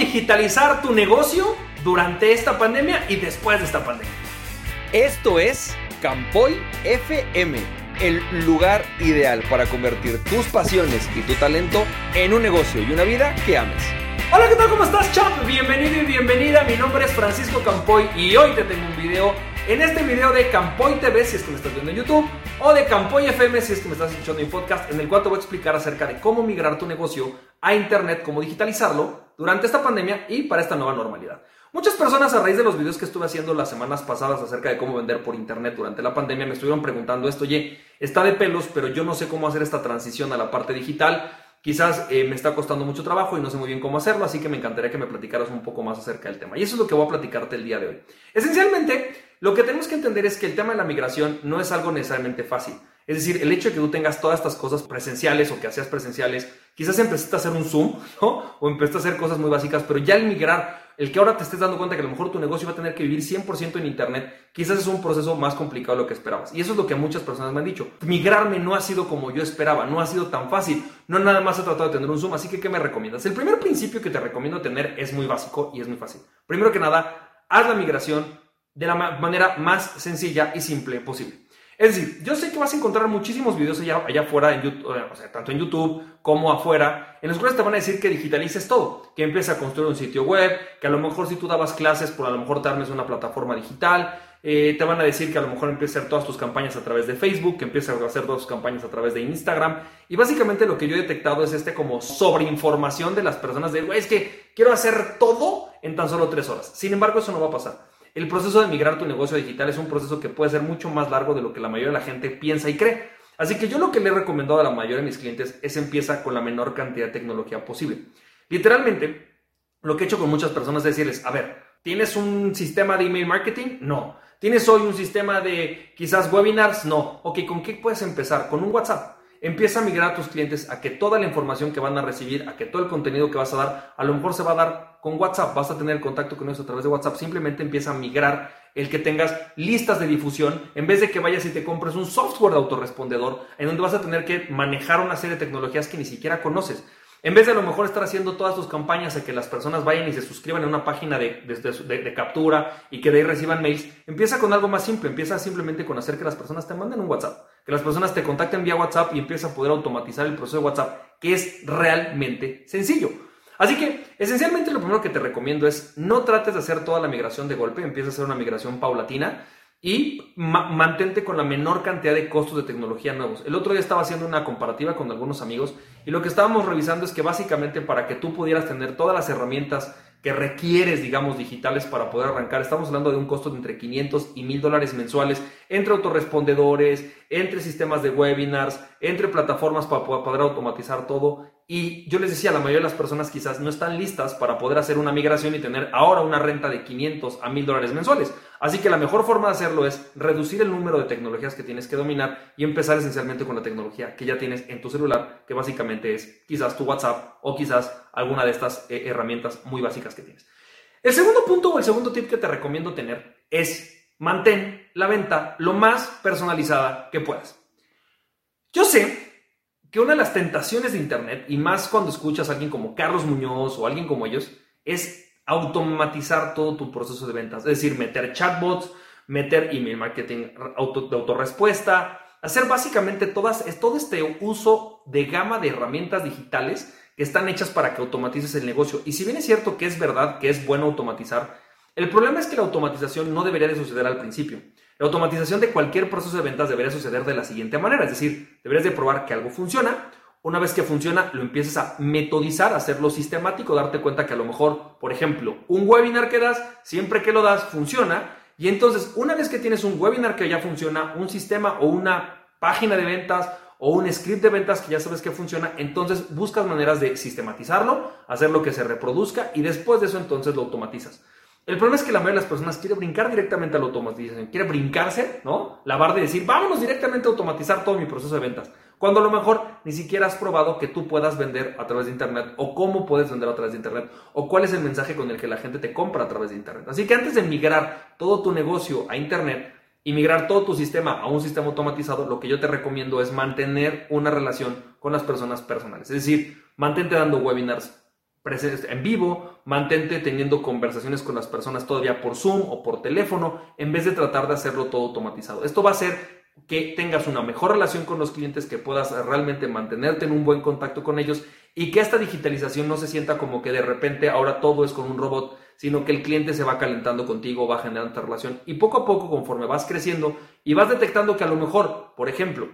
digitalizar tu negocio durante esta pandemia y después de esta pandemia. Esto es Campoy FM, el lugar ideal para convertir tus pasiones y tu talento en un negocio y una vida que ames. Hola, ¿qué tal? ¿Cómo estás, Chap? Bienvenido y bienvenida. Mi nombre es Francisco Campoy y hoy te tengo un video. En este video de Campoy TV, si es que me estás viendo en YouTube, o de Campoy FM, si es que me estás escuchando en podcast, en el cual te voy a explicar acerca de cómo migrar tu negocio a Internet, cómo digitalizarlo durante esta pandemia y para esta nueva normalidad. Muchas personas a raíz de los videos que estuve haciendo las semanas pasadas acerca de cómo vender por internet durante la pandemia me estuvieron preguntando esto, oye, está de pelos, pero yo no sé cómo hacer esta transición a la parte digital. Quizás eh, me está costando mucho trabajo y no sé muy bien cómo hacerlo, así que me encantaría que me platicaras un poco más acerca del tema. Y eso es lo que voy a platicarte el día de hoy. Esencialmente, lo que tenemos que entender es que el tema de la migración no es algo necesariamente fácil. Es decir, el hecho de que tú tengas todas estas cosas presenciales o que hacías presenciales, quizás empezaste a hacer un Zoom. O empezaste a hacer cosas muy básicas, pero ya el migrar, el que ahora te estés dando cuenta que a lo mejor tu negocio va a tener que vivir 100% en Internet, quizás es un proceso más complicado de lo que esperabas. Y eso es lo que muchas personas me han dicho. Migrarme no ha sido como yo esperaba, no ha sido tan fácil. No nada más he tratado de tener un Zoom, así que ¿qué me recomiendas? El primer principio que te recomiendo tener es muy básico y es muy fácil. Primero que nada, haz la migración de la manera más sencilla y simple posible. Es decir, yo sé que vas a encontrar muchísimos videos allá, allá afuera, en YouTube, o sea, tanto en YouTube como afuera, en los cuales te van a decir que digitalices todo, que empieces a construir un sitio web, que a lo mejor si tú dabas clases, por a lo mejor te armes una plataforma digital, eh, te van a decir que a lo mejor empieces a hacer todas tus campañas a través de Facebook, que empieces a hacer todas tus campañas a través de Instagram. Y básicamente lo que yo he detectado es este como sobreinformación de las personas de, es que quiero hacer todo en tan solo tres horas. Sin embargo, eso no va a pasar. El proceso de migrar tu negocio digital es un proceso que puede ser mucho más largo de lo que la mayoría de la gente piensa y cree. Así que yo lo que le he recomendado a la mayoría de mis clientes es empieza con la menor cantidad de tecnología posible. Literalmente, lo que he hecho con muchas personas es decirles, a ver, ¿tienes un sistema de email marketing? No. ¿Tienes hoy un sistema de quizás webinars? No. Ok, ¿con qué puedes empezar? Con un WhatsApp. Empieza a migrar a tus clientes a que toda la información que van a recibir, a que todo el contenido que vas a dar, a lo mejor se va a dar con WhatsApp. Vas a tener contacto con ellos a través de WhatsApp. Simplemente empieza a migrar el que tengas listas de difusión en vez de que vayas y te compres un software de autorrespondedor en donde vas a tener que manejar una serie de tecnologías que ni siquiera conoces. En vez de a lo mejor estar haciendo todas tus campañas de que las personas vayan y se suscriban en una página de, de, captura y que de ahí reciban mails, empieza con algo más simple. Empieza simplemente con hacer que las personas te manden un WhatsApp, que las personas te contacten vía WhatsApp y empieza a poder automatizar el proceso de WhatsApp, que es realmente sencillo. Así que, esencialmente, lo primero que te recomiendo es no trates de hacer toda la migración de golpe, empieza a hacer una migración paulatina y mantente con la menor cantidad de costos de tecnología nuevos. El otro día estaba haciendo una comparativa con algunos amigos y lo que estábamos revisando es que básicamente para que tú pudieras tener todas las herramientas que requieres, digamos, digitales para poder arrancar. Estamos hablando de un costo de entre 500 y 1000 dólares mensuales entre autorrespondedores, entre sistemas de webinars, entre plataformas para poder automatizar todo. Y yo les decía, la mayoría de las personas quizás no están listas para poder hacer una migración y tener ahora una renta de 500 a 1000 dólares mensuales. Así que la mejor forma de hacerlo es reducir el número de tecnologías que tienes que dominar y empezar esencialmente con la tecnología que ya tienes en tu celular, que básicamente es quizás tu WhatsApp o quizás alguna de estas eh, herramientas muy básicas que tienes. El segundo punto o el segundo tip que te recomiendo tener es mantén la venta lo más personalizada que puedas. Yo sé que una de las tentaciones de Internet, y más cuando escuchas a alguien como Carlos Muñoz o alguien como ellos, es automatizar todo tu proceso de ventas. Es decir, meter chatbots, meter email marketing auto, de autorrespuesta, hacer básicamente todas, todo este uso de gama de herramientas digitales que están hechas para que automatices el negocio. Y si bien es cierto que es verdad que es bueno automatizar, el problema es que la automatización no debería de suceder al principio. La automatización de cualquier proceso de ventas debería suceder de la siguiente manera, es decir, deberías de probar que algo funciona, una vez que funciona, lo empiezas a metodizar, a hacerlo sistemático, darte cuenta que a lo mejor, por ejemplo, un webinar que das, siempre que lo das, funciona. Y entonces, una vez que tienes un webinar que ya funciona, un sistema o una página de ventas o un script de ventas que ya sabes que funciona, entonces buscas maneras de sistematizarlo, hacerlo que se reproduzca y después de eso entonces lo automatizas. El problema es que la mayoría de las personas quiere brincar directamente a la automatización, quiere brincarse, ¿no? La barra de decir, vámonos directamente a automatizar todo mi proceso de ventas. Cuando a lo mejor ni siquiera has probado que tú puedas vender a través de Internet o cómo puedes vender a través de Internet o cuál es el mensaje con el que la gente te compra a través de Internet. Así que antes de migrar todo tu negocio a Internet y migrar todo tu sistema a un sistema automatizado, lo que yo te recomiendo es mantener una relación con las personas personales. Es decir, mantente dando webinars en vivo, mantente teniendo conversaciones con las personas todavía por Zoom o por teléfono, en vez de tratar de hacerlo todo automatizado. Esto va a hacer que tengas una mejor relación con los clientes, que puedas realmente mantenerte en un buen contacto con ellos y que esta digitalización no se sienta como que de repente ahora todo es con un robot, sino que el cliente se va calentando contigo, va generando esta relación y poco a poco conforme vas creciendo y vas detectando que a lo mejor, por ejemplo,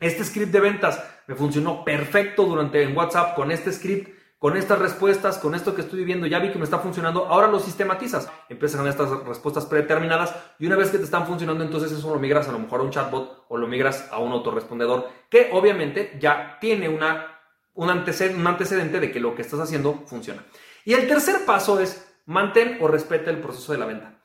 este script de ventas me funcionó perfecto durante en WhatsApp con este script con estas respuestas, con esto que estoy viendo, ya vi que me está funcionando, ahora lo sistematizas. Empiezan estas respuestas predeterminadas y una vez que te están funcionando, entonces eso lo migras a lo mejor a un chatbot o lo migras a un autorrespondedor que obviamente ya tiene una, un, antecedente, un antecedente de que lo que estás haciendo funciona. Y el tercer paso es mantén o respeta el proceso de la venta.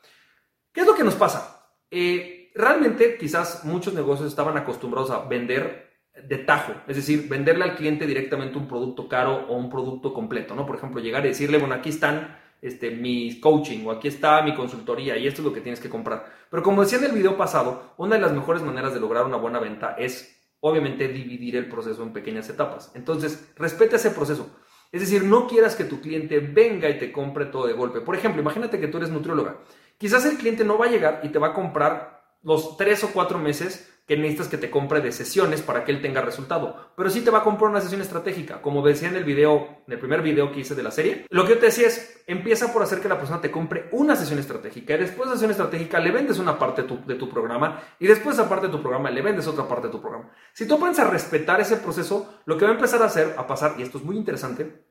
¿Qué es lo que nos pasa? Eh, realmente quizás muchos negocios estaban acostumbrados a vender de tajo, es decir, venderle al cliente directamente un producto caro o un producto completo, ¿no? Por ejemplo, llegar y decirle, bueno, aquí están este, mi coaching o aquí está mi consultoría y esto es lo que tienes que comprar. Pero como decía en el video pasado, una de las mejores maneras de lograr una buena venta es obviamente dividir el proceso en pequeñas etapas. Entonces, respeta ese proceso. Es decir, no quieras que tu cliente venga y te compre todo de golpe. Por ejemplo, imagínate que tú eres nutrióloga. Quizás el cliente no va a llegar y te va a comprar los tres o cuatro meses que necesitas que te compre de sesiones para que él tenga resultado. Pero sí te va a comprar una sesión estratégica. Como decía en el video, en el primer video que hice de la serie, lo que yo te decía es, empieza por hacer que la persona te compre una sesión estratégica y después de la sesión estratégica le vendes una parte de tu, de tu programa y después de esa parte de tu programa le vendes otra parte de tu programa. Si tú aprendes a respetar ese proceso, lo que va a empezar a hacer, a pasar, y esto es muy interesante,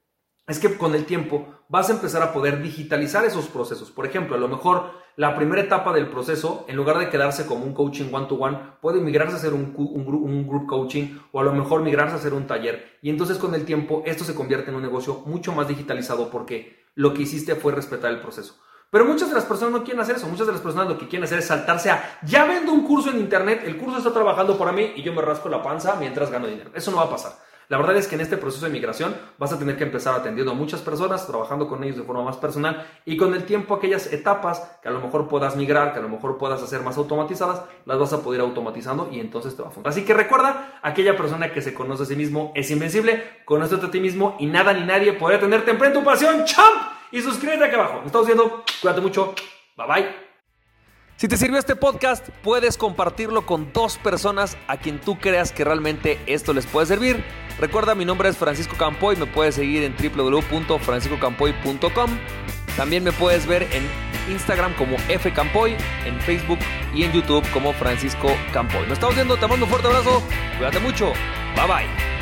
es que con el tiempo vas a empezar a poder digitalizar esos procesos. Por ejemplo, a lo mejor la primera etapa del proceso, en lugar de quedarse como un coaching one-to-one, puede migrarse a ser un, group coaching o a lo mejor migrarse a ser un taller. Y entonces con el tiempo esto se convierte en un negocio mucho más digitalizado porque lo que hiciste fue respetar el proceso. Pero muchas de las personas no quieren hacer eso. Muchas de las personas lo que quieren hacer es saltarse a, ya vendo un curso en internet, el curso está trabajando para mí y yo me rasco la panza mientras gano dinero. Eso no va a pasar. La verdad es que en este proceso de migración vas a tener que empezar atendiendo a muchas personas, trabajando con ellos de forma más personal y con el tiempo aquellas etapas que a lo mejor puedas migrar, que a lo mejor puedas hacer más automatizadas, las vas a poder ir automatizando y entonces te va a funcionar. Así que recuerda, aquella persona que se conoce a sí mismo es invencible, conoce a ti mismo y nada ni nadie podrá tenerte en tu pasión, champ. Y suscríbete aquí abajo. Nos estamos viendo, cuídate mucho, bye bye. Si te sirvió este podcast, puedes compartirlo con dos personas a quien tú creas que realmente esto les puede servir. Recuerda, mi nombre es Francisco Campoy, me puedes seguir en www.franciscocampoy.com. También me puedes ver en Instagram como fcampoy, en Facebook y en YouTube como Francisco Campoy. Nos estamos viendo, te mando un fuerte abrazo, cuídate mucho, bye bye.